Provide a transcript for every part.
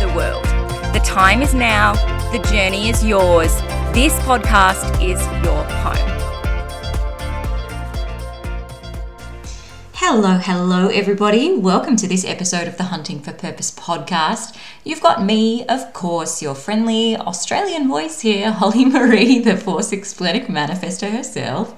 the world. The time is now, the journey is yours. This podcast is your home. Hello, hello, everybody. Welcome to this episode of the Hunting for Purpose podcast. You've got me, of course, your friendly Australian voice here, Holly Marie, the Force 6 splenic manifester herself.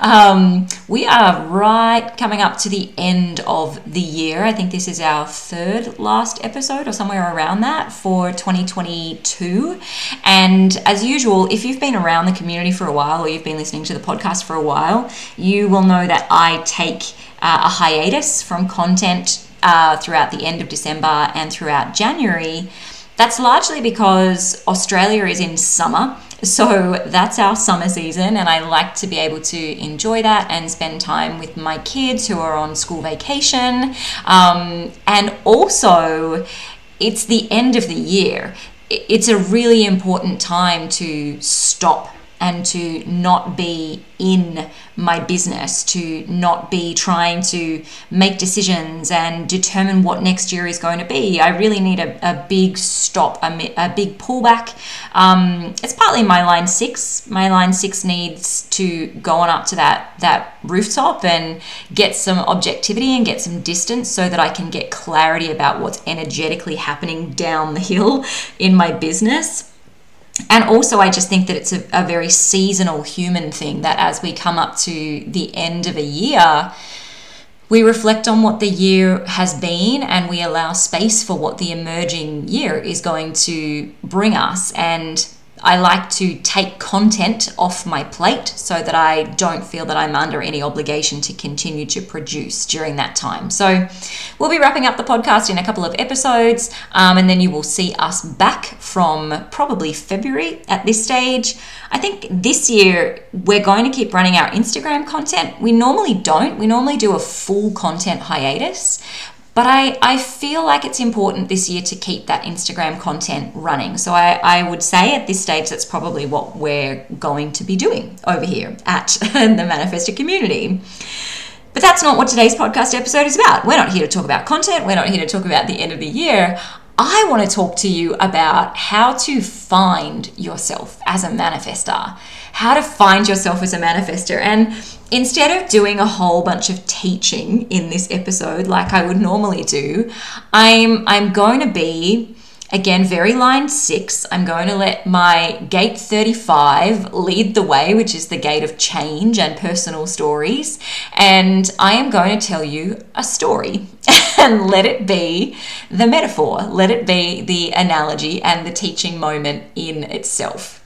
Um, we are right coming up to the end of the year. I think this is our third last episode or somewhere around that for 2022. And as usual, if you've been around the community for a while or you've been listening to the podcast for a while, you will know that I take uh, a hiatus from content uh, throughout the end of December and throughout January. That's largely because Australia is in summer. So that's our summer season, and I like to be able to enjoy that and spend time with my kids who are on school vacation. Um, and also, it's the end of the year. It's a really important time to stop and to not be in my business, to not be trying to make decisions and determine what next year is going to be. I really need a, a big stop, a, a big pullback. Um, it's partly my line six. My line six needs to go on up to that, that rooftop and get some objectivity and get some distance so that I can get clarity about what's energetically happening down the hill in my business and also i just think that it's a, a, very seasonal human thing that as we come up to the end of a year we reflect on what the year has been and we allow space for what the emerging year is going to bring us. And I like to take content off my plate so that I don't feel that I'm under any obligation to continue to produce during that time. So, we'll be wrapping up the podcast in a couple of episodes, um, and then you will see us back from probably February at this stage. I think this year we're going to keep running our Instagram content. We normally don't, we normally do a full content hiatus, but I, I feel like it's important this year to keep that Instagram content running. So I, I would say at this stage, that's probably what we're going to be doing over here at the Manifestor community. But that's not what today's podcast episode is about. We're not here to talk about content. We're not here to talk about the end of the year. I want to talk to you about how to find yourself as a manifester, how to find yourself as a manifester. And instead of doing a whole bunch of teaching in this episode like I would normally do, I'm I'm going to be again very line 6. I'm going to let my gate 35 lead the way, which is the gate of change and personal stories, and I am going to tell you a story and let it be the metaphor, let it be the analogy and the teaching moment in itself.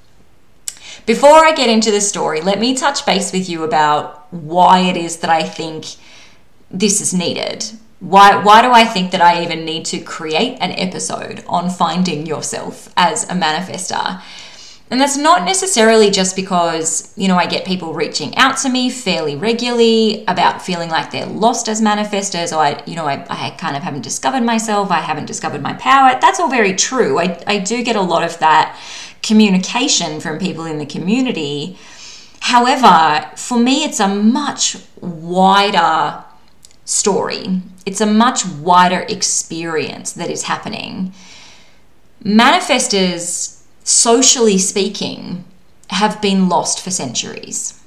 Before I get into the story, let me touch base with you about why it is that I think this is needed. Why, why do I think that I even need to create an episode on finding yourself as a manifester? And that's not necessarily just because, you know, I get people reaching out to me fairly regularly about feeling like they're lost as manifestors or, I, you know, I, I kind of haven't discovered myself, I haven't discovered my power. That's all very true. I, I do get a lot of that communication from people in the community. However, for me, it's a much wider story, it's a much wider experience that is happening. Manifestors, socially speaking, have been lost for centuries.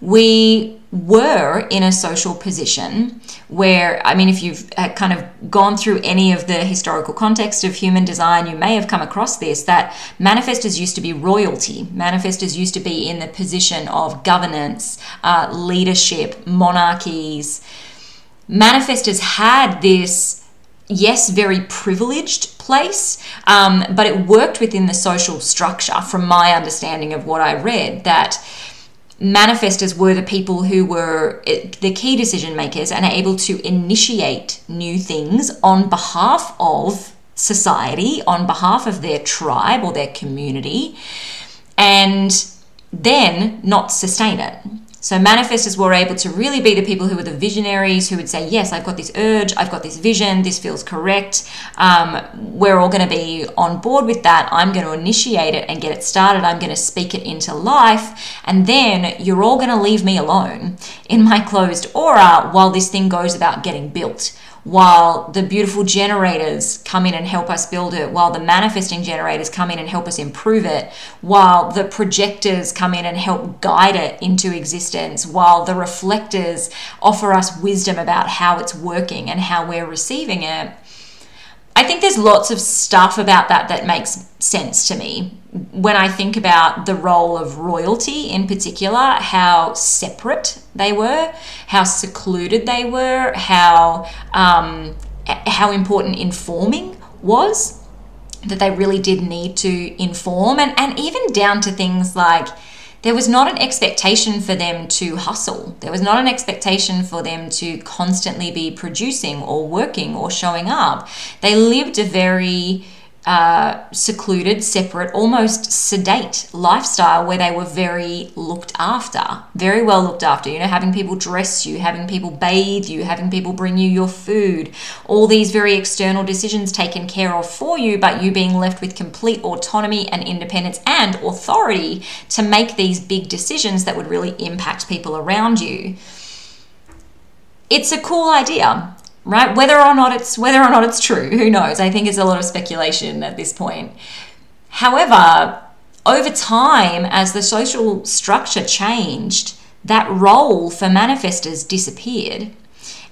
We were in a social position where, I mean, if you've uh, kind of gone through any of the historical context of human design, you may have come across this that manifestors used to be royalty. Manifestors used to be in the position of governance, uh, leadership, monarchies. Manifestors had this yes, very privileged place, um, but it worked within the social structure, from my understanding of what I read, that manifestors were the people who were eh, the key decision makers and are able to initiate new things on behalf of society, on behalf of their tribe or their community, and then not sustain it. So manifestors were able to really be the people who were the visionaries who would say, Yes, I've got this urge, I've got this vision, this feels correct. Um, we're all going to be on board with that. I'm going to initiate it and get it started. I'm going to speak it into life. And then you're all going to leave me alone in my closed aura while this thing goes about getting built while the beautiful generators come in and help us build it, while the manifesting generators come in and help us improve it, while the projectors come in and help guide it into existence, while the reflectors offer us wisdom about how it's working and how we're receiving it. I think there's lots of stuff about that that makes sense to me when I think about the role of royalty in particular, how separate they were, how secluded they were, how um, how important informing was. That they really did need to inform, and, and even down to things like there was not an expectation for them to hustle. There was not an expectation for them to constantly be producing or working or showing up. They lived a very uh, secluded, separate, almost sedate lifestyle where they were very looked after, very well looked after. You know, having people dress you, having people bathe you, having people bring you your food, all these very external decisions taken care of for you, but you being left with complete autonomy and independence and authority to make these big decisions that would really impact people around you. It's a cool idea right? Whether or not it's whether or not it's true, who knows? I think it's a lot of speculation at this point. However, over time, as the social structure changed, that role for manifestors disappeared.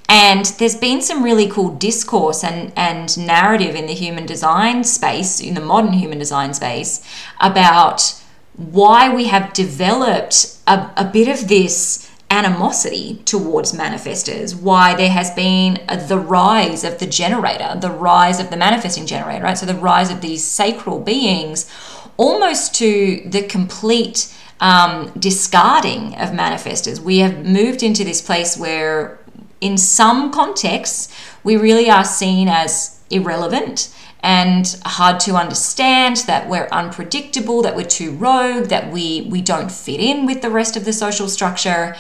And there's been some really cool discourse and, and narrative in the human design space, in the modern human design space, about why we have developed a, a bit of this animosity towards manifestors, why there has been the rise of the generator, the rise of the manifesting generator, right? So the rise of these sacral beings almost to the complete um, discarding of manifestors. We have moved into this place where, in some contexts, we really are seen as irrelevant and hard to understand, that we're unpredictable, that we're too rogue, that we, we don't fit in with the rest of the social structure.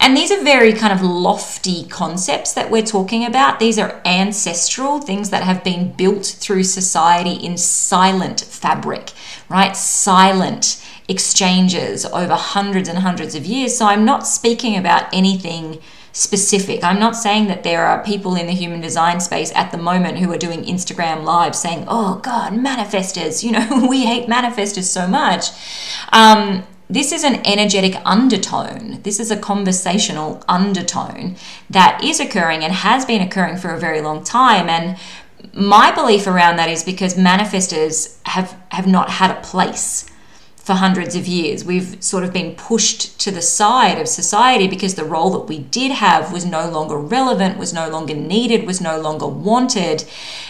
And these are very kind of lofty concepts that we're talking about. These are ancestral things that have been built through society in silent fabric, right? Silent exchanges over hundreds and hundreds of years. So I'm not speaking about anything specific. I'm not saying that there are people in the human design space at the moment who are doing Instagram live saying, oh God, manifestors, you know, we hate manifestors so much. Um, this is an energetic undertone. This is a conversational undertone that is occurring and has been occurring for a very long time. And my belief around that is because manifestors have, have not had a place for hundreds of years. We've sort of been pushed to the side of society because the role that we did have was no longer relevant, was no longer needed, was no longer wanted.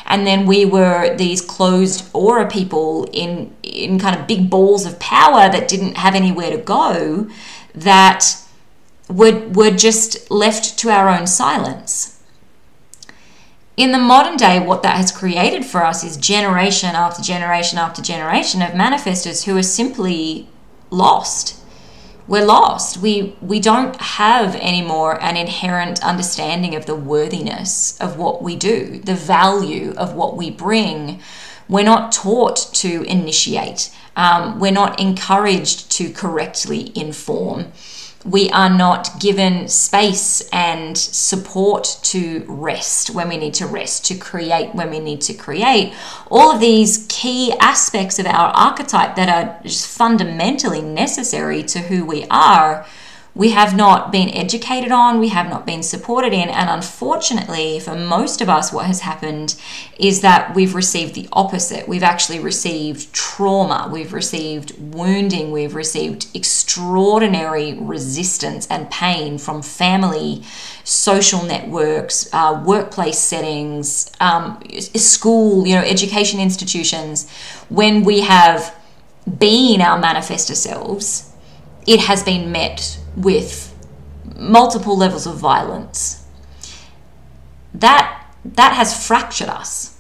And then we were these closed aura people in in kind of big balls of power that didn't have anywhere to go that were were just left to our own silence in the modern day, what that has created for us is generation after generation after generation of manifestors who are simply lost. We're lost. We we don't have anymore an inherent understanding of the worthiness of what we do, the value of what we bring. We're not taught to initiate. Um, we're not encouraged to correctly inform we are not given space and support to rest when we need to rest, to create when we need to create. All of these key aspects of our archetype that are just fundamentally necessary to who we are, we have not been educated on, we have not been supported in, and unfortunately, for most of us, what has happened is that we've received the opposite. We've actually received trauma, we've received wounding, we've received extraordinary resistance and pain from family, social networks, uh, workplace settings, um, school, you know, education institutions. When we have been our manifestor selves, it has been met with multiple levels of violence. That that has fractured us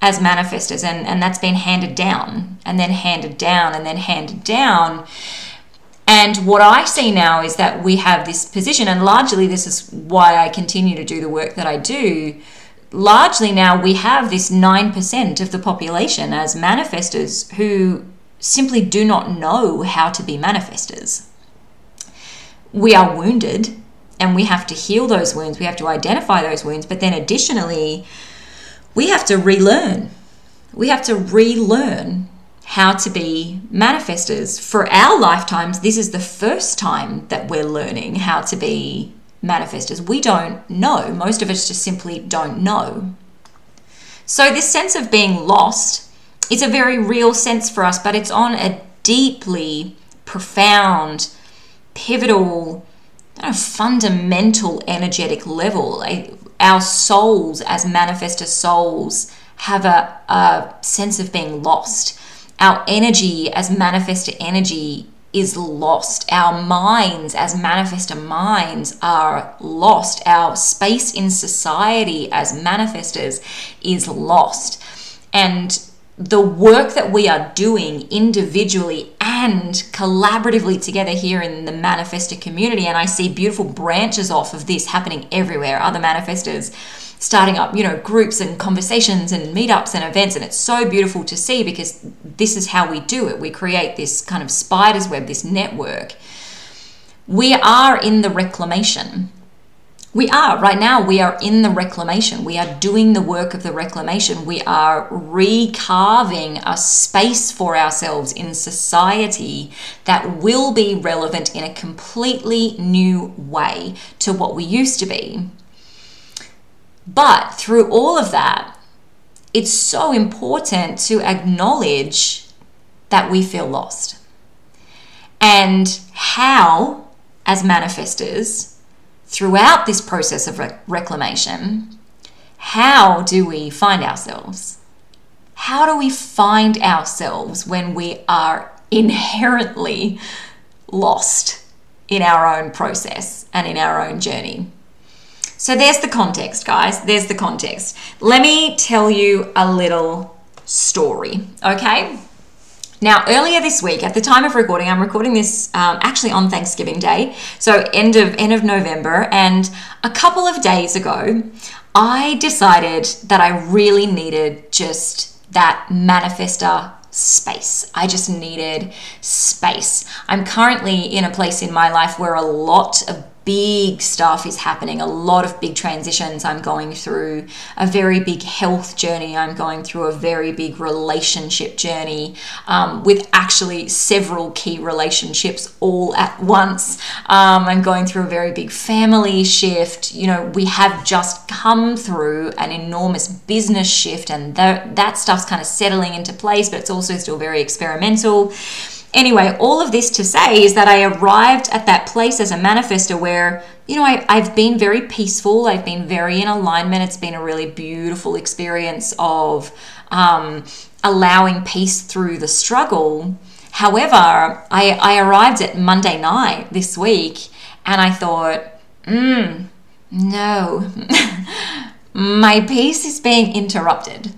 as manifestors and, and that's been handed down and then handed down and then handed down. And what I see now is that we have this position, and largely this is why I continue to do the work that I do. Largely now we have this 9% of the population as manifestors who simply do not know how to be manifestors we are wounded and we have to heal those wounds. We have to identify those wounds. But then additionally, we have to relearn. We have to relearn how to be manifestors. For our lifetimes, this is the first time that we're learning how to be manifestors. We don't know. Most of us just simply don't know. So, this sense of being lost is a very real sense for us, but it's on a deeply profound pivotal, fundamental energetic level. Our souls, as manifestor souls, have a, a sense of being lost. Our energy as manifestor energy is lost. Our minds as manifestor minds are lost. Our space in society as manifestors is lost. And the work that we are doing individually and collaboratively together here in the manifestor community and i see beautiful branches off of this happening everywhere other manifestors starting up you know groups and conversations and meetups and events and it's so beautiful to see because this is how we do it. We create this kind of spider's web this network. We are in the reclamation we are. Right now, we are in the reclamation. We are doing the work of the reclamation. We are recarving a space for ourselves in society that will be relevant in a completely new way to what we used to be. But through all of that, it's so important to acknowledge that we feel lost. And how, as manifestors, throughout this process of rec- reclamation, how do we find ourselves? How do we find ourselves when we are inherently lost in our own process and in our own journey? So there's the context, guys. There's the context. Let me tell you a little story, okay? Now, earlier this week, at the time of recording, I'm recording this um, actually on Thanksgiving Day, so end of end of November, and a couple of days ago, I decided that I really needed just that manifestor space. I just needed space. I'm currently in a place in my life where a lot of big stuff is happening, a lot of big transitions. I'm going through a very big health journey, I'm going through a very big relationship journey um, with actually several key relationships all at once. Um, I'm going through a very big family shift. You know, we have just come through an enormous business shift, and that, that stuff's kind of settling into place, but it's also still very experimental. Anyway, all of this to say is that I arrived at that place as a manifester where, you know, I, have been very peaceful. I've been very in alignment. It's been a really beautiful experience of um, allowing peace through the struggle. However, I, I arrived at Monday night this week and I thought, hmm, no, my peace is being interrupted.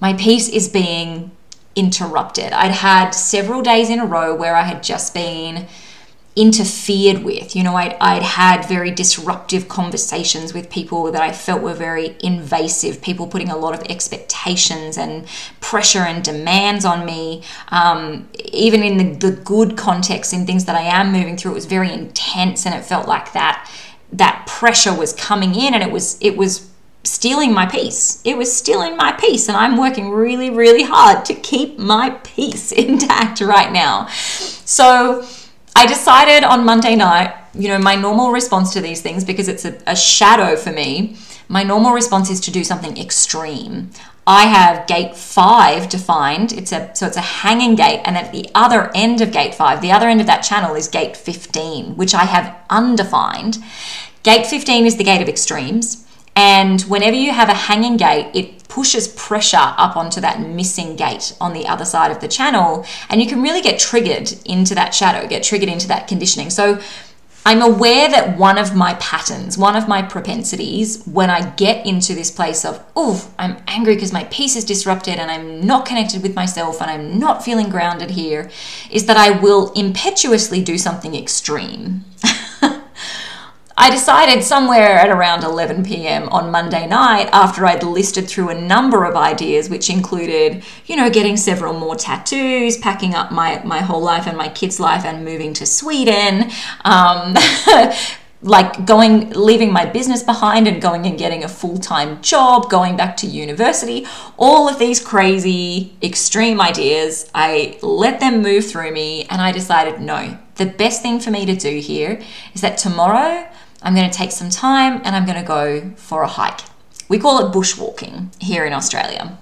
My peace is being interrupted. I'd had several days in a row where I had just been interfered with. You know, I'd, I'd had very disruptive conversations with people that I felt were very invasive, people putting a lot of expectations and pressure and demands on me. Um, even in the, the good context, in things that I am moving through, it was very intense and it felt like that that pressure was coming in and it was it was stealing my peace. It was stealing my peace, and I'm working really, really hard to keep my peace intact right now. So I decided on Monday night you know, my normal response to these things, because it's a, a shadow for me, my normal response is to do something extreme. I have gate five defined. It's a so it's a hanging gate, and at the other end of gate five, the other end of that channel is gate 15, which I have undefined. Gate 15 is the gate of extremes. And whenever you have a hanging gate, it pushes pressure up onto that missing gate on the other side of the channel. And you can really get triggered into that shadow, get triggered into that conditioning. So I'm aware that one of my patterns, one of my propensities, when I get into this place of, oh, I'm angry because my peace is disrupted and I'm not connected with myself and I'm not feeling grounded here, is that I will impetuously do something extreme. I decided somewhere at around 11 pm on Monday night, after I'd listed through a number of ideas, which included, you know, getting several more tattoos, packing up my, my whole life and my kids' life and moving to Sweden, um, like going, leaving my business behind and going and getting a full time job, going back to university, all of these crazy, extreme ideas, I let them move through me and I decided no, the best thing for me to do here is that tomorrow I'm going to take some time and I'm going to go for a hike. We call it bushwalking here in Australia.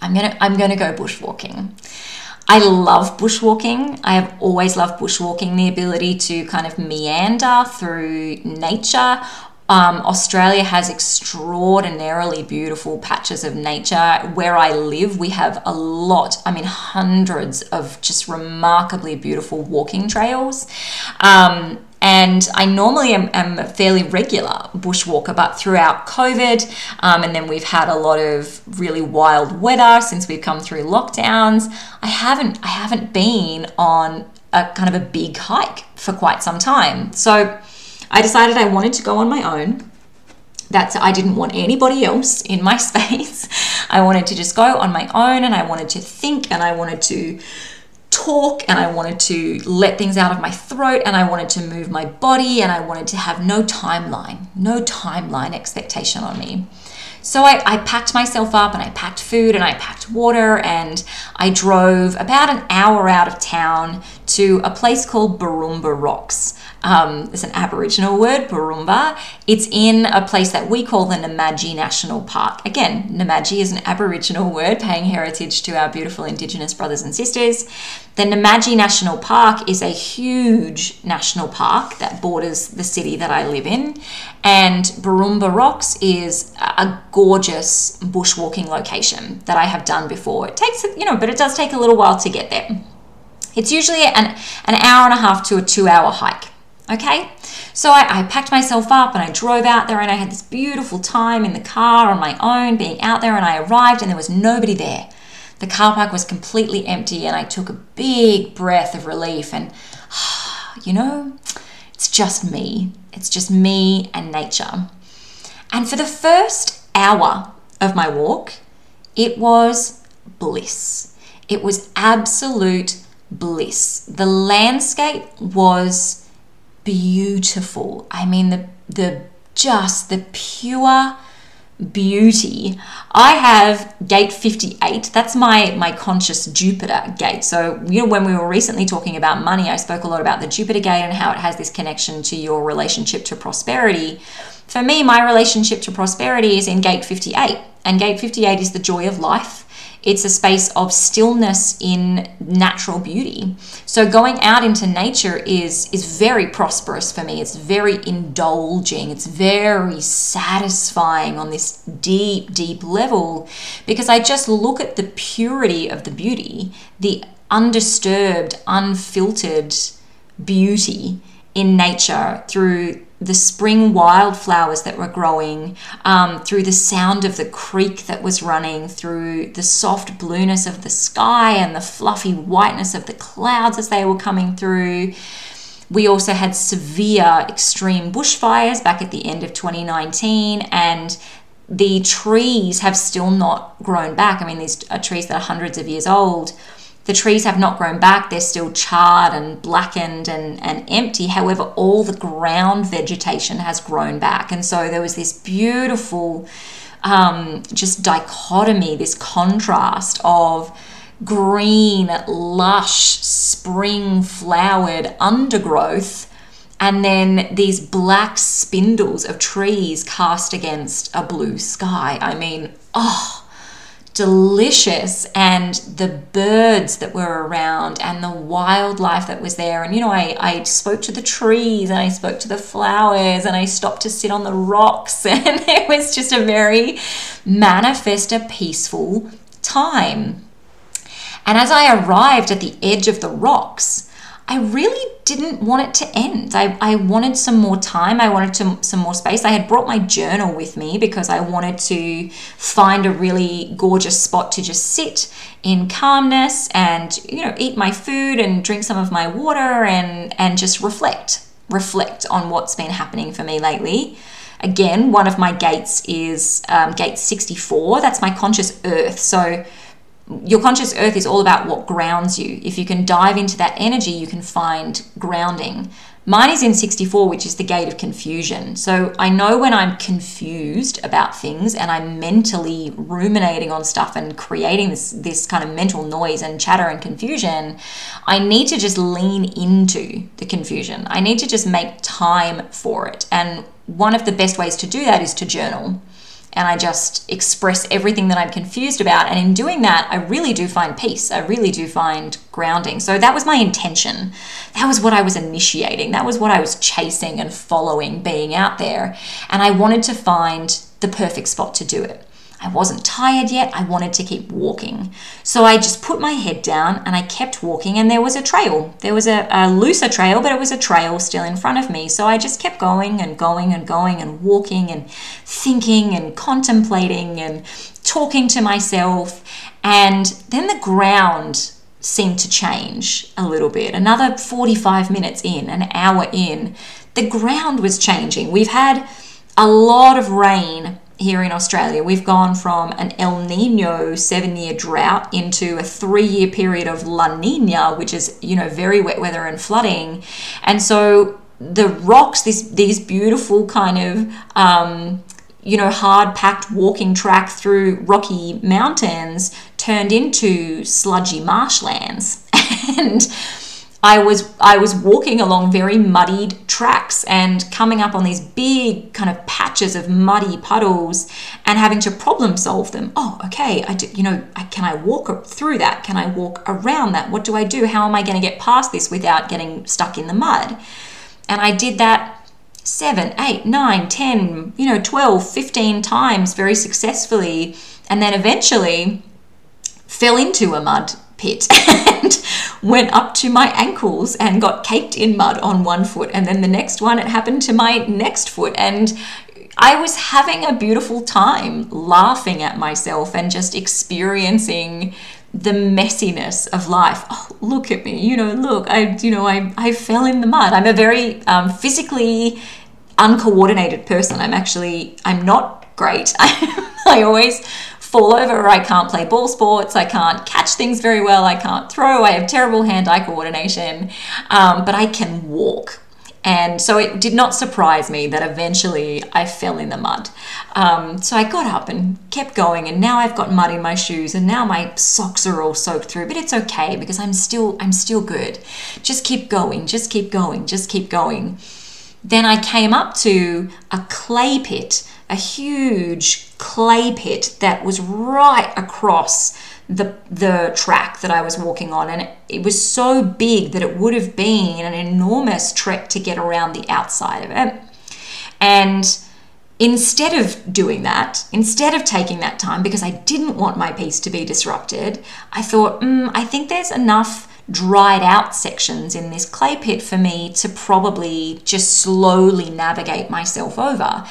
I'm going to I'm going to go bushwalking. I love bushwalking. I have always loved bushwalking, the ability to kind of meander through nature. Um, Australia has extraordinarily beautiful patches of nature. Where I live, we have a lot, I mean, hundreds of just remarkably beautiful walking trails. Um, and I normally am, am, a fairly regular bushwalker, but throughout COVID, um, and then we've had a lot of really wild weather since we've come through lockdowns. I haven't I haven't been on a kind of a big hike for quite some time. So I decided I wanted to go on my own. That's I didn't want anybody else in my space. I wanted to just go on my own and I wanted to think and I wanted to talk and I wanted to let things out of my throat and I wanted to move my body and I wanted to have no timeline, no timeline expectation on me. So I, I, packed myself up and I packed food and I packed water and I drove about an hour out of town to a place called Booroomba Rocks. Um, it's an Aboriginal word, Booroomba. It's in a place that we call the Namadgi National Park. Again, Namadgi is an Aboriginal word paying heritage to our beautiful Indigenous brothers and sisters. The Namadgi National Park is a huge national park that borders the city that I live in, and Booroomba Rocks is a gorgeous bushwalking location that I have done before. It takes, you know, but it does take a little while to get there. It's usually an, an hour and a half to a two hour hike. Okay, so I, I, packed myself up and I drove out there and I had this beautiful time in the car on my own, being out there. And I arrived and there was nobody there. The car park was completely empty and I took a big breath of relief. And, you know, it's just me. It's just me and nature. And for the first hour of my walk, it was bliss. It was absolute bliss. The landscape was beautiful. I mean the the just the pure beauty. I have gate 58. That's my my conscious Jupiter gate. So, you know when we were recently talking about money, I spoke a lot about the Jupiter gate and how it has this connection to your relationship to prosperity. For me, my relationship to prosperity is in gate 58. And gate 58 is the joy of life it's a space of stillness in natural beauty. So going out into nature is is very prosperous for me. It's very indulging. It's very satisfying on this deep deep level because I just look at the purity of the beauty, the undisturbed, unfiltered beauty in nature through the spring wildflowers that were growing, um, through the sound of the creek that was running, through the soft blueness of the sky and the fluffy whiteness of the clouds as they were coming through. We also had severe extreme bushfires back at the end of 2019, and the trees have still not grown back. I mean, these are trees that are hundreds of years old the trees have not grown back, they're still charred and blackened and, and empty. However, all the ground vegetation has grown back. And so there was this beautiful um, just dichotomy, this contrast of green, lush, spring flowered undergrowth and then these black spindles of trees cast against a blue sky. I mean, oh, delicious and the birds that were around and the wildlife that was there. And you know I, I spoke to the trees and i spoke to the flowers and i stopped to sit on the rocks. And it was just a very manifest a peaceful time. And as i arrived at the edge of the rocks I really didn't want it to end. I, I wanted some more time. I wanted to, some more space. I had brought my journal with me because I wanted to find a really gorgeous spot to just sit in calmness and, you know, eat my food and drink some of my water and, and just reflect, reflect on what's been happening for me lately. Again, one of my gates is um, gate 64. That's my conscious earth. So your conscious earth is all about what grounds you. If you can dive into that energy, you can find grounding. Mine is in 64, which is the gate of confusion. So I know when I'm confused about things and I'm mentally ruminating on stuff and creating this, this kind of mental noise and chatter and confusion, I need to just lean into the confusion. I need to just make time for it. And one of the best ways to do that is to journal and I just express everything that I'm confused about. And in doing that, I really do find peace. I really do find grounding. So that was my intention. That was what I was initiating. That was what I was chasing and following being out there. And I wanted to find the perfect spot to do it. I wasn't tired yet. I wanted to keep walking. So I just put my head down and I kept walking, and there was a trail. There was a, a, looser trail, but it was a trail still in front of me. So I just kept going and going and going and walking and thinking and contemplating and talking to myself. And then the ground seemed to change a little bit. Another 45 minutes in, an hour in, the ground was changing. We've had a lot of rain here in Australia. We've gone from an El Nino seven year drought into a three year period of La Nina, which is, you know, very wet weather and flooding. And so the rocks, this, these beautiful kind of, um, you know, hard packed walking track through rocky mountains turned into sludgy marshlands. and I was I was walking along very muddied tracks and coming up on these big kind of patches of muddy puddles and having to problem solve them. Oh, okay, I do, you know, can I walk through that? Can I walk around that? What do I do? How am I going to get past this without getting stuck in the mud? And I did that seven, eight, nine, ten, you know, 12, 15 times very successfully. And then eventually fell into a mud pit and went up to my ankles and got caked in mud on one foot. And then the next one, it happened to my next foot. And I was having a beautiful time laughing at myself and just experiencing the messiness of life. Oh, look at me, you know, look, I, you know, I, I fell in the mud. I'm a very um, physically uncoordinated person. I'm actually, I'm not great. I always fall over, I can't play ball sports, I can't catch things very well, I can't throw, I have terrible hand eye coordination, um, but I can walk. And so it did not surprise me that eventually I fell in the mud. Um, so I got up and kept going, and now I've got mud in my shoes, and now my socks are all soaked through. But it's okay because I'm still I'm still good. Just keep going, just keep going, just keep going. Then I came up to a clay pit a huge clay pit that was right across the the track that I was walking on. And it, was so big that it would have been an enormous trek to get around the outside of it. And instead of doing that instead of taking that time because I didn't want my peace to be disrupted I thought mm, I think there's enough dried out sections in this clay pit for me to probably just slowly navigate myself over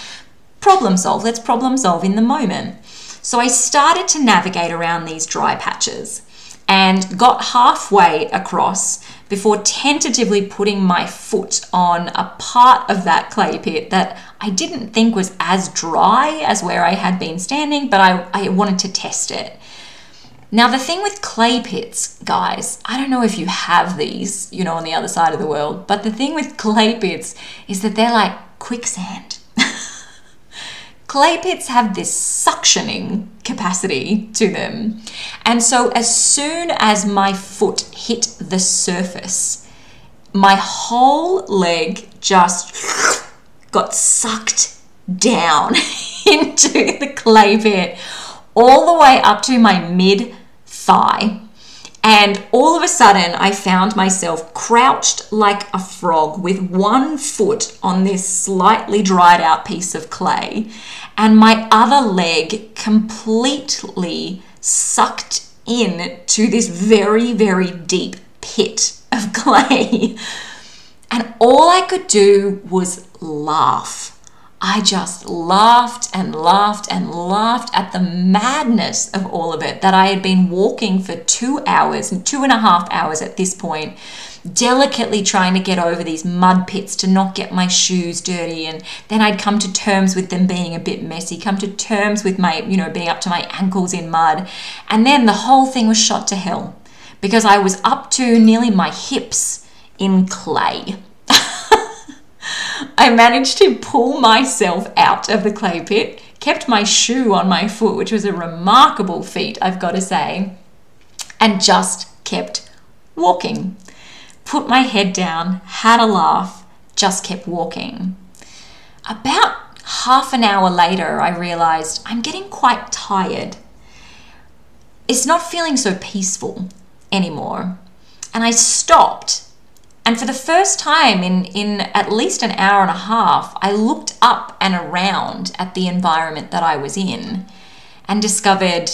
problem solve. Let's problem solve in the moment. So I started to navigate around these dry patches and got halfway across before tentatively putting my foot on a part of that clay pit that I didn't think was as dry as where I had been standing, but I, I wanted to test it. Now, the thing with clay pits, guys, I don't know if you have these, you know, on the other side of the world, but the thing with clay pits is that they're like quicksand. Clay pits have this suctioning capacity to them. And so, as soon as my foot hit the surface, my whole leg just got sucked down into the clay pit all the way up to my mid thigh. And all of a sudden, I found myself crouched like a frog with one foot on this slightly dried out piece of clay, and my other leg completely sucked in to this very, very deep pit of clay. And all I could do was laugh. I just laughed and laughed and laughed at the madness of all of it that I had been walking for two hours, and two and a half hours at this point, delicately trying to get over these mud pits to not get my shoes dirty. And then I'd come to terms with them being a bit messy, come to terms with my, you know, being up to my ankles in mud. And then the whole thing was shot to hell because I was up to nearly my hips in clay. I managed to pull myself out of the clay pit, kept my shoe on my foot, which was a remarkable feat, I've got to say, and just kept walking. Put my head down, had a laugh, just kept walking. About half an hour later, I realized I'm getting quite tired. It's not feeling so peaceful anymore. And I stopped and for the first time in, in at least an hour and a half, I looked up and around at the environment that I was in and discovered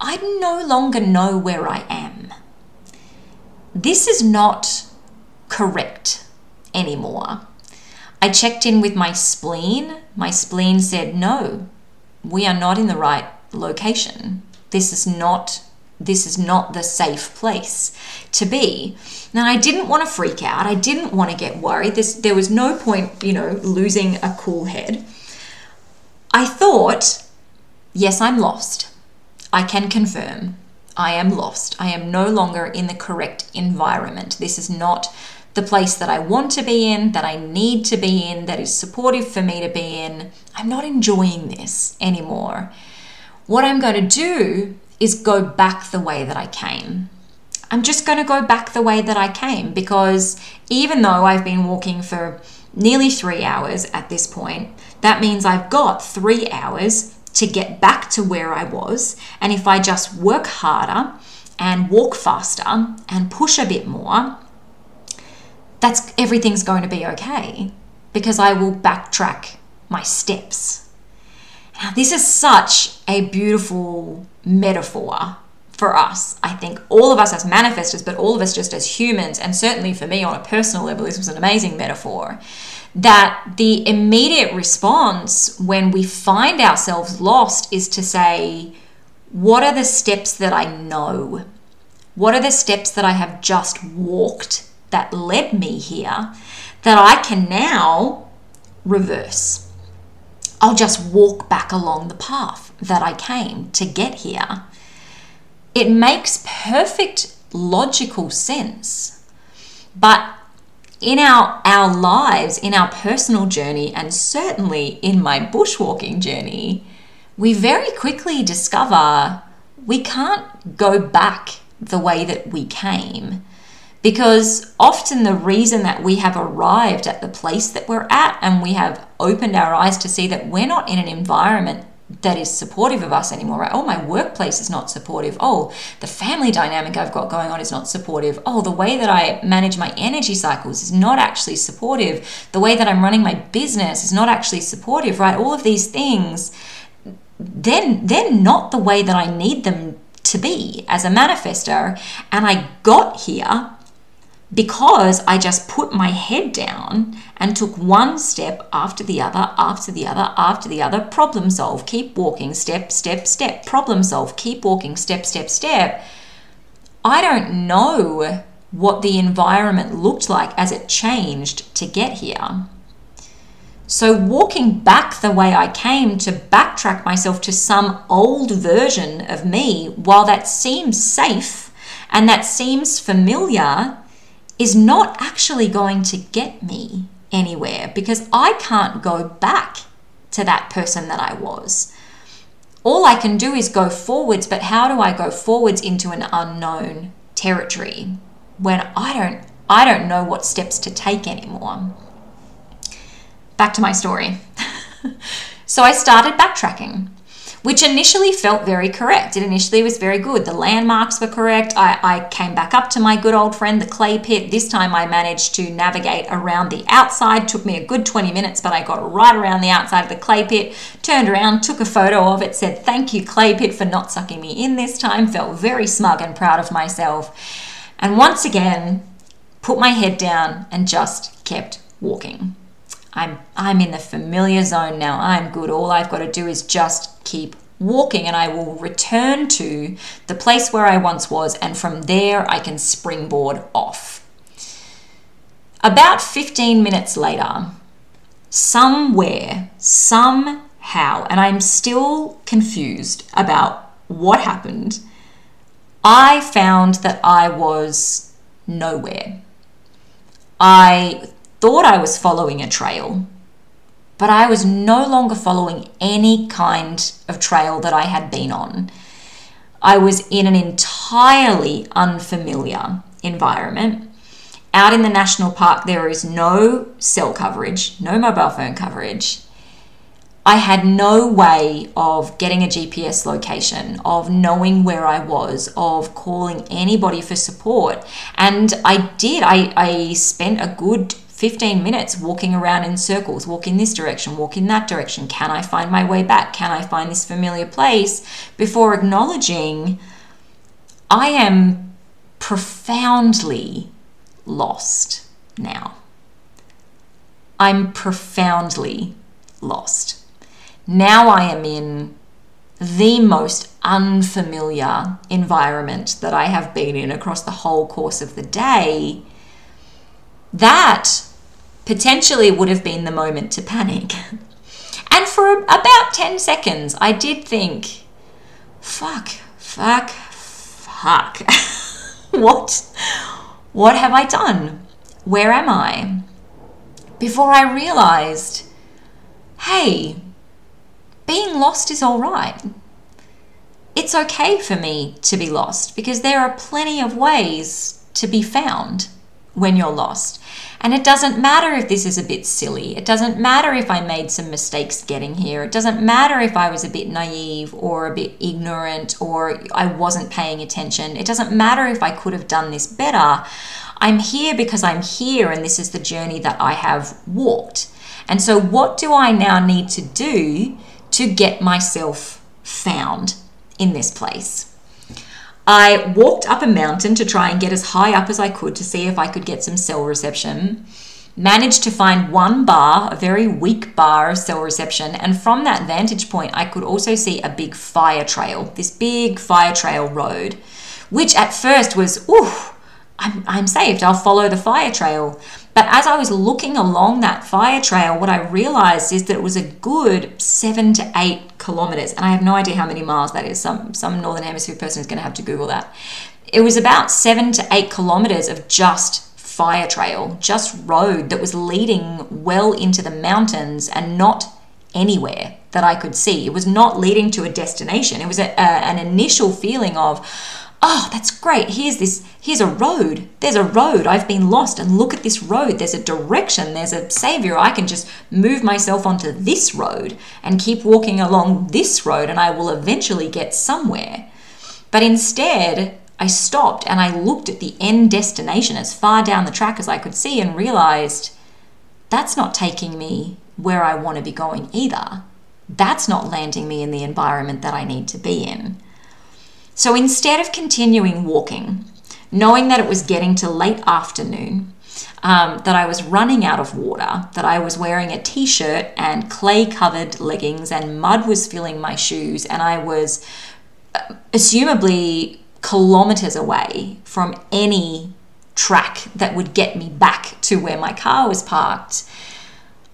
I no longer know where I am. This is not correct anymore. I checked in with my spleen. My spleen said, no, we are not in the right location. This is not this is not the safe place to be. Now, I didn't want to freak out. I didn't want to get worried. This, there was no point, you know, losing a cool head. I thought, yes, I'm lost. I can confirm I am lost. I am no longer in the correct environment. This is not the place that I want to be in, that I need to be in, that is supportive for me to be in. I'm not enjoying this anymore. What I'm going to do is go back the way that I came. I'm just going to go back the way that I came because even though I've been walking for nearly three hours at this point, that means I've got three hours to get back to where I was. And if I just work harder and walk faster and push a bit more, that's everything's going to be okay because I will backtrack my steps. Now, this is such a beautiful metaphor for us. I think all of us as manifestors, but all of us just as humans, and certainly for me on a personal level, this was an amazing metaphor. That the immediate response when we find ourselves lost is to say, What are the steps that I know? What are the steps that I have just walked that led me here that I can now reverse? I'll just walk back along the path that I came to get here. It makes perfect logical sense. But in our, our lives, in our personal journey, and certainly in my bushwalking journey, we very quickly discover we can't go back the way that we came. Because often the reason that we have arrived at the place that we're at and we have opened our eyes to see that we're not in an environment that is supportive of us anymore, right? Oh, my workplace is not supportive. Oh, the family dynamic I've got going on is not supportive. Oh, the way that I manage my energy cycles is not actually supportive. The way that I'm running my business is not actually supportive, right? All of these things, then they're not the way that I need them to be as a manifester. And I got here because I just put my head down and took one step after the other, after the other, after the other, problem solve, keep walking, step, step, step, problem solve, keep walking, step, step, step. I don't know what the environment looked like as it changed to get here. So, walking back the way I came to backtrack myself to some old version of me, while that seems safe and that seems familiar, is not actually going to get me anywhere because I can't go back to that person that I was. All I can do is go forwards, but how do I go forwards into an unknown territory when I don't I don't know what steps to take anymore. Back to my story. so I started backtracking which initially felt very correct. It initially was very good. The landmarks were correct. I, I came back up to my good old friend, the clay pit. This time I managed to navigate around the outside. Took me a good 20 minutes, but I got right around the outside of the clay pit, turned around, took a photo of it, said, Thank you, clay pit, for not sucking me in this time. Felt very smug and proud of myself. And once again, put my head down and just kept walking. I'm I'm in the familiar zone now. I'm good. All I've got to do is just keep walking and I will return to the place where I once was and from there I can springboard off. About 15 minutes later, somewhere, somehow, and I'm still confused about what happened, I found that I was nowhere. I thought I was following a trail, but I was no longer following any kind of trail that I had been on. I was in an entirely unfamiliar environment. Out in the national park, there is no cell coverage, no mobile phone coverage. I had no way of getting a GPS location, of knowing where I was, of calling anybody for support. And I did. I, I spent a good 15 minutes walking around in circles, walk in this direction, walk in that direction. Can I find my way back? Can I find this familiar place? Before acknowledging I am profoundly lost now. I'm profoundly lost. Now I am in the most unfamiliar environment that I have been in across the whole course of the day. That potentially would have been the moment to panic. And for about 10 seconds, I did think, fuck, fuck, fuck. what? What have I done? Where am I? Before I realized, hey, being lost is all right. It's okay for me to be lost because there are plenty of ways to be found when you're lost. And it doesn't matter if this is a bit silly. It doesn't matter if I made some mistakes getting here. It doesn't matter if I was a bit naive or a bit ignorant or I wasn't paying attention. It doesn't matter if I could have done this better. I'm here because I'm here and this is the journey that I have walked. And so, what do I now need to do to get myself found in this place? I walked up a mountain to try and get as high up as I could to see if I could get some cell reception. Managed to find one bar, a very weak bar of cell reception, and from that vantage point, I could also see a big fire trail, this big fire trail road, which at first was, ooh, I'm, I'm saved, I'll follow the fire trail. But as I was looking along that fire trail, what I realized is that it was a good seven to eight kilometers. And I have no idea how many miles that is. Some, some Northern Hemisphere person is going to have to Google that. It was about seven to eight kilometers of just fire trail, just road that was leading well into the mountains and not anywhere that I could see. It was not leading to a destination. It was a, a, an initial feeling of, oh, that's great. Here's this, here's a road. There's a road. I've been lost. And look at this road. There's a direction. There's a savior. I can just move myself onto this road and keep walking along this road, and I will eventually get somewhere. But instead, I stopped and I looked at the end destination as far down the track as I could see and realized that's not taking me where I want to be going either. That's not landing me in the environment that I need to be in. So instead of continuing walking, knowing that it was getting to late afternoon, um, that I was running out of water, that I was wearing a t shirt and clay covered leggings, and mud was filling my shoes, and I was uh, assumably kilometers away from any track that would get me back to where my car was parked,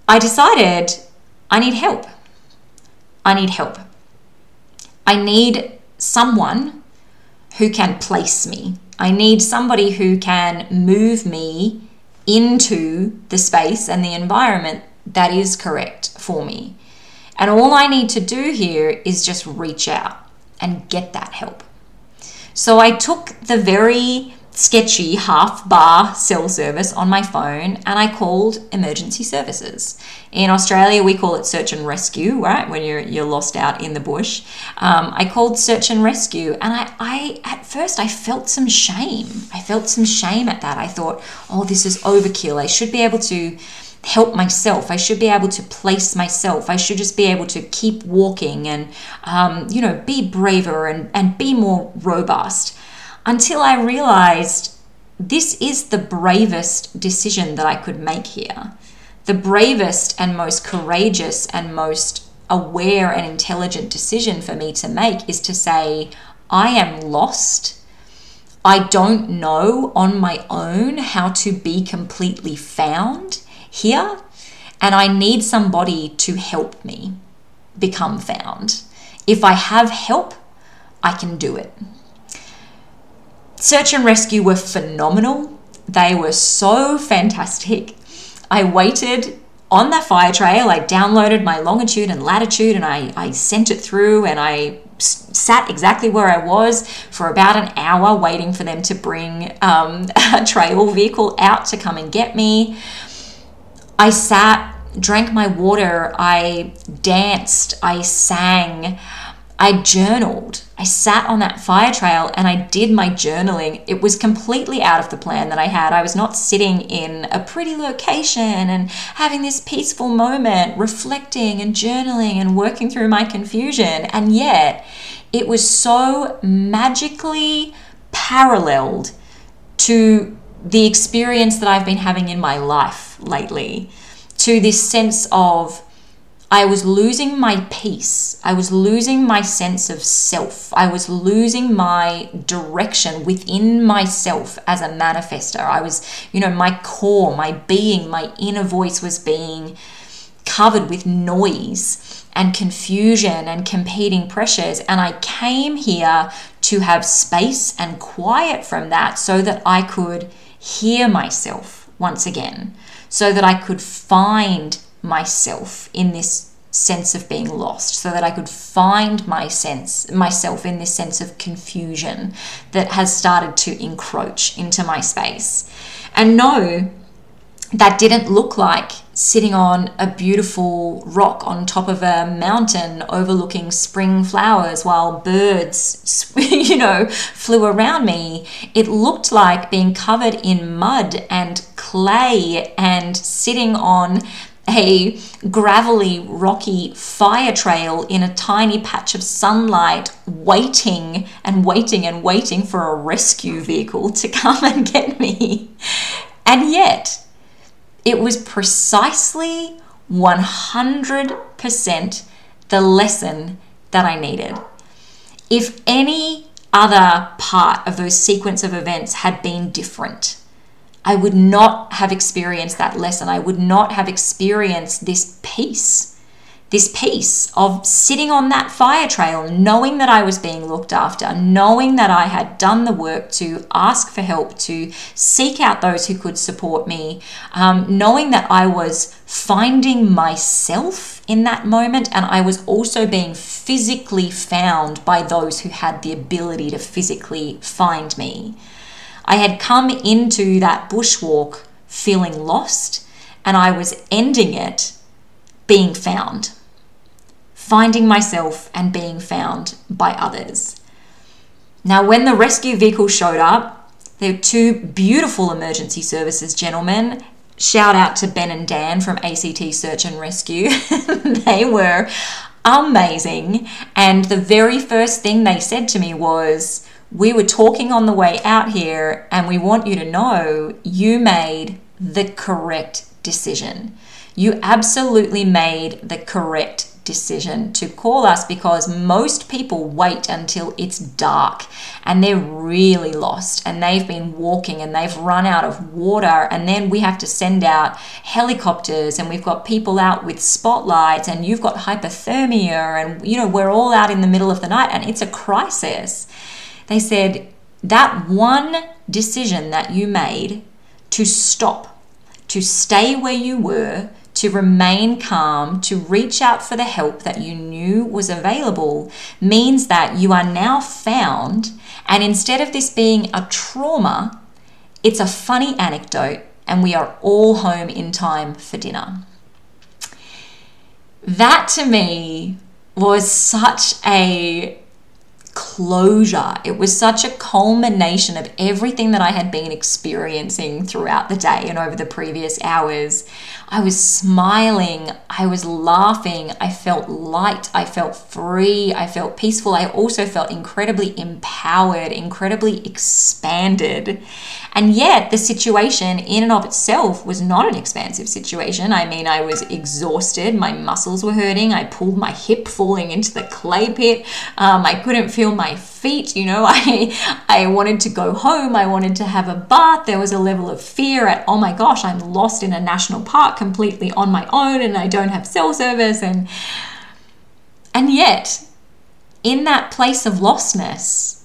I decided I need help. I need help. I need someone who can place me. I need somebody who can move me into the space and the environment that is correct for me. And all I need to do here is just reach out and get that help. So I took the very sketchy half bar cell service on my phone and I called emergency services. In Australia, we call it search and rescue, right? When you're you're lost out in the bush. Um, I called search and rescue, and I, I at first I felt some shame. I felt some shame at that. I thought, oh, this is overkill. I should be able to help myself. I should be able to place myself. I should just be able to keep walking and, um, you know, be braver and, and be more robust until I realized this is the bravest decision that I could make here. The bravest and most courageous and most aware and intelligent decision for me to make is to say, I am lost. I don't know on my own how to be completely found here, and I need somebody to help me become found. If I have help, I can do it. Search and rescue were phenomenal. They were so fantastic. I waited on that fire trail. I downloaded my longitude and latitude and I, I sent it through and I sat exactly where I was for about an hour waiting for them to bring um, a trail vehicle out to come and get me. I sat, drank my water, I danced, I sang. I journaled. I sat on that fire trail and I did my journaling. It was completely out of the plan that I had. I was not sitting in a pretty location and having this peaceful moment, reflecting and journaling and working through my confusion. And yet, it was so magically paralleled to the experience that I've been having in my life lately, to this sense of I was losing my peace. I was losing my sense of self. I was losing my direction within myself as a manifestor. I was, you know, my core, my being, my inner voice was being covered with noise and confusion and competing pressures. And I came here to have space and quiet from that so that I could hear myself once again, so that I could find myself in this sense of being lost so that I could find my sense myself in this sense of confusion that has started to encroach into my space. And no that didn't look like sitting on a beautiful rock on top of a mountain overlooking spring flowers while birds you know flew around me. It looked like being covered in mud and clay and sitting on a gravelly, rocky fire trail in a tiny patch of sunlight, waiting and waiting and waiting for a rescue vehicle to come and get me. And yet, it was precisely 100% the lesson that I needed. If any other part of those sequence of events had been different, I would not have experienced that lesson. I would not have experienced this peace, this peace of sitting on that fire trail, knowing that I was being looked after, knowing that I had done the work to ask for help, to seek out those who could support me, um, knowing that I was finding myself in that moment and I was also being physically found by those who had the ability to physically find me. I had come into that bushwalk feeling lost, and I was ending it being found, finding myself and being found by others. Now, when the rescue vehicle showed up, there were two beautiful emergency services gentlemen. Shout out to Ben and Dan from ACT Search and Rescue. they were amazing. And the very first thing they said to me was, we were talking on the way out here, and we want you to know you made the correct decision. You absolutely made the correct decision to call us because most people wait until it's dark and they're really lost and they've been walking and they've run out of water and then we have to send out helicopters and we've got people out with spotlights and you've got hypothermia and you know we're all out in the middle of the night and it's a crisis they said that one decision that you made to stop, to stay where you were, to remain calm, to reach out for the help that you knew was available, means that you are now found. And instead of this being a trauma It's a funny anecdote, and we are all home in time for dinner. That to me was such a closure. It was such a culmination of everything that I had been experiencing throughout the day and over the previous hours. I was smiling, I was laughing, I felt light, I felt free, I felt peaceful. I also felt incredibly empowered, incredibly expanded. And yet, the situation in and of itself was not an expansive situation. I mean, I was exhausted, my muscles were hurting, I pulled my hip falling into the clay pit, um, I couldn't feel my feet. You know, I, I wanted to go home, I wanted to have a bath. There was a level of fear at, oh my gosh, I'm lost in a national park completely on my own and I don't have cell service. And, and yet, in that place of lostness,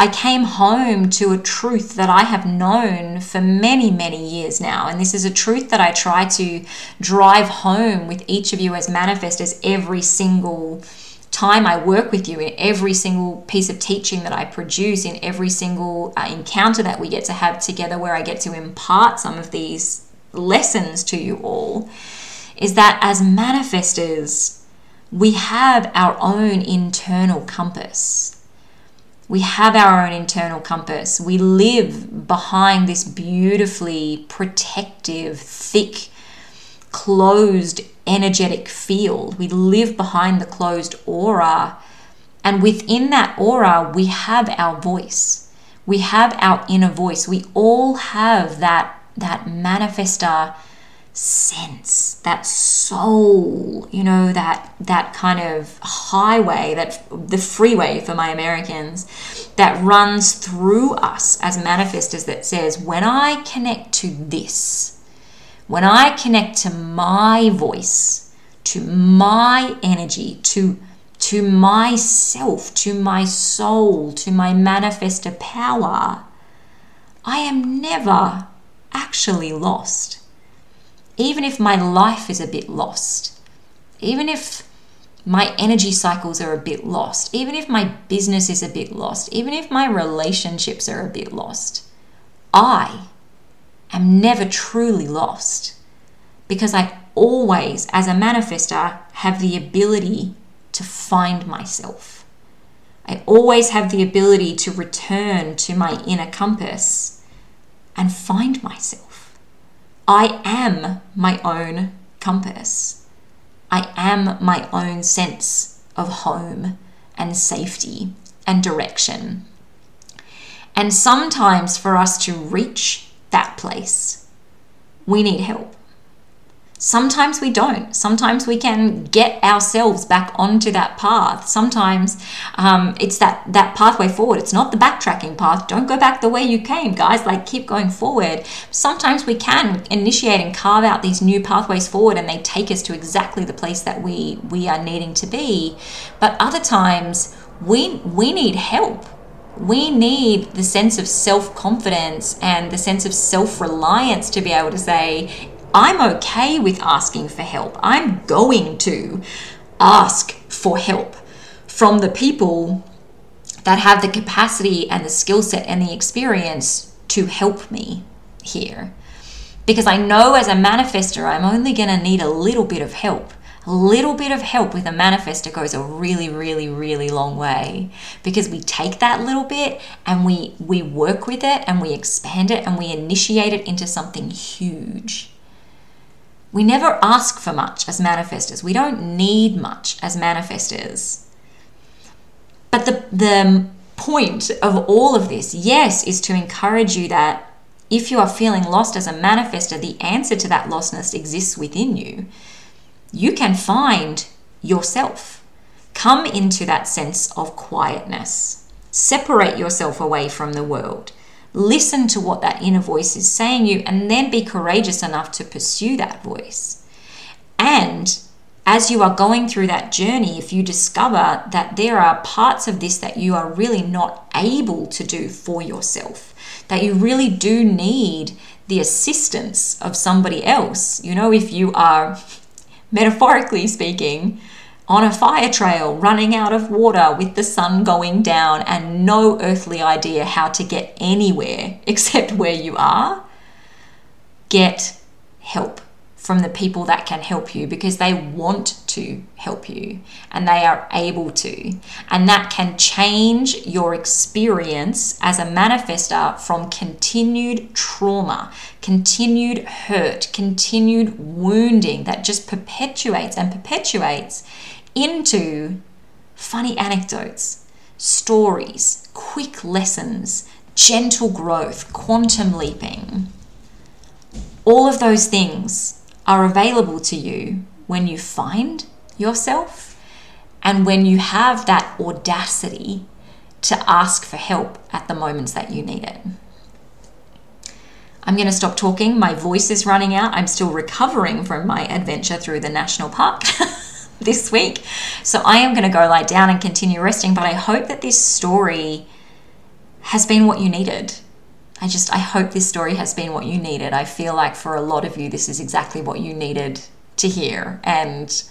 I came home to a truth that I have known for many, many years now. And this is a truth that I try to drive home with each of you as manifestors every single time I work with you, in every single piece of teaching that I produce, in every single uh, encounter that we get to have together, where I get to impart some of these lessons to you all, is that as manifestors, we have our own internal compass we have our own internal compass. We live behind this beautifully protective, thick, closed energetic field. We live behind the closed aura. And within that aura, we have our voice. We have our inner voice. We all have that, that manifestor sense that soul you know that that kind of highway that the freeway for my americans that runs through us as manifestors that says when i connect to this when i connect to my voice to my energy to to myself to my soul to my manifestor power i am never actually lost even if my life is a bit lost, even if my energy cycles are a bit lost, even if my business is a bit lost, even if my relationships are a bit lost, I am never truly lost because I always, as a manifestor, have the ability to find myself. I always have the ability to return to my inner compass and find myself. I am my own compass. I am my own sense of home and safety and direction. And sometimes for us to reach that place, we need help. Sometimes we don't. Sometimes we can get ourselves back onto that path. Sometimes um, it's that that pathway forward. It's not the backtracking path. Don't go back the way you came, guys. Like keep going forward. Sometimes we can initiate and carve out these new pathways forward, and they take us to exactly the place that we we are needing to be. But other times we we need help we need the sense of self confidence and the sense of self reliance to be able to say, I'm okay with asking for help. I'm going to ask for help from the people that have the capacity and the skill set and the experience to help me here. Because I know as a manifestor, I'm only going to need a little bit of help. A little bit of help with a manifestor goes a really, really, really long way because we take that little bit and we we work with it and we expand it and we initiate it into something huge. We never ask for much as manifestors. We don't need much as manifestors. But the, the point of all of this, yes, is to encourage you that if you are feeling lost as a manifestor, the answer to that lostness exists within you. You can find yourself. Come into that sense of quietness. Separate yourself away from the world listen to what that inner voice is saying you, and then be courageous enough to pursue that voice. And as you are going through that journey, if you discover that there are parts of this that you are really not able to do for yourself, that you really do need the assistance of somebody else, you know, if you are metaphorically speaking, on a fire trail, running out of water with the sun going down, and no earthly idea how to get anywhere except where you are, get help from the people that can help you because they want to help you and they are able to. And that can change your experience as a manifestor from continued trauma, continued hurt, continued wounding that just perpetuates and perpetuates into funny anecdotes, stories, quick lessons, gentle growth, quantum leaping. All of those things are available to you when you find yourself and when you have that audacity to ask for help at the moments that you need it. I'm going to stop talking. My voice is running out. I'm still recovering from my adventure through the national park this week. So I am going to go lie down and continue resting. But I hope that this story has been what you needed. I just, I hope this story has been what you needed. I feel like for a lot of you, this is exactly what you needed to hear. And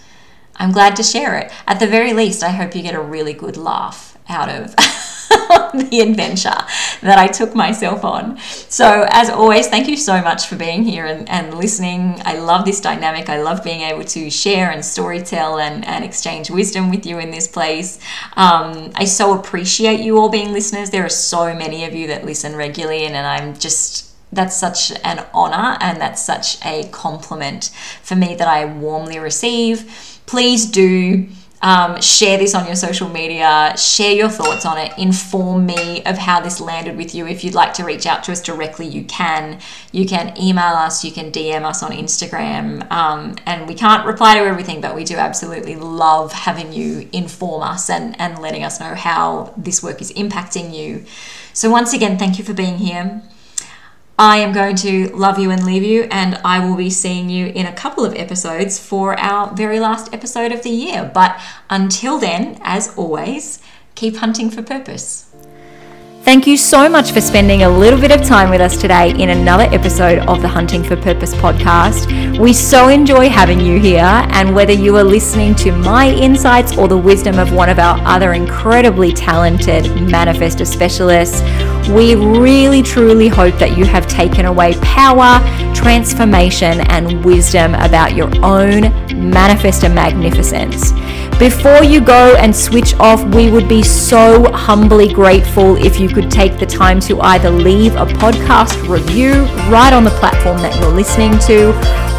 I'm glad to share it. At the very least, I hope you get a really good laugh out of the adventure that I took myself on. So, as always, thank you so much for being here and, and listening. I love this dynamic. I love being able to share and storytell and, and exchange wisdom with you in this place. Um, I so appreciate you all being listeners. There are so many of you that listen regularly, and, and I'm just that's such an honor and that's such a compliment for me that I warmly receive. Please do um, share this on your social media, share your thoughts on it, inform me of how this landed with you. If you'd like to reach out to us directly, you can. You can email us, you can DM us on Instagram, um, and we can't reply to everything, but we do absolutely love having you inform us and, and letting us know how this work is impacting you. So, once again, thank you for being here. I am going to love you and leave you, and I will be seeing you in a couple of episodes for our very last episode of the year. But until then, as always, keep hunting for purpose. Thank you so much for spending a little bit of time with us today in another episode of the Hunting for Purpose podcast. We so enjoy having you here, and whether you are listening to my insights or the wisdom of one of our other incredibly talented manifestor specialists, we really truly hope that you have taken away power, transformation, and wisdom about your own manifestor magnificence. Before you go and switch off, we would be so humbly grateful if you could take the time to either leave a podcast review right on the platform that you're listening to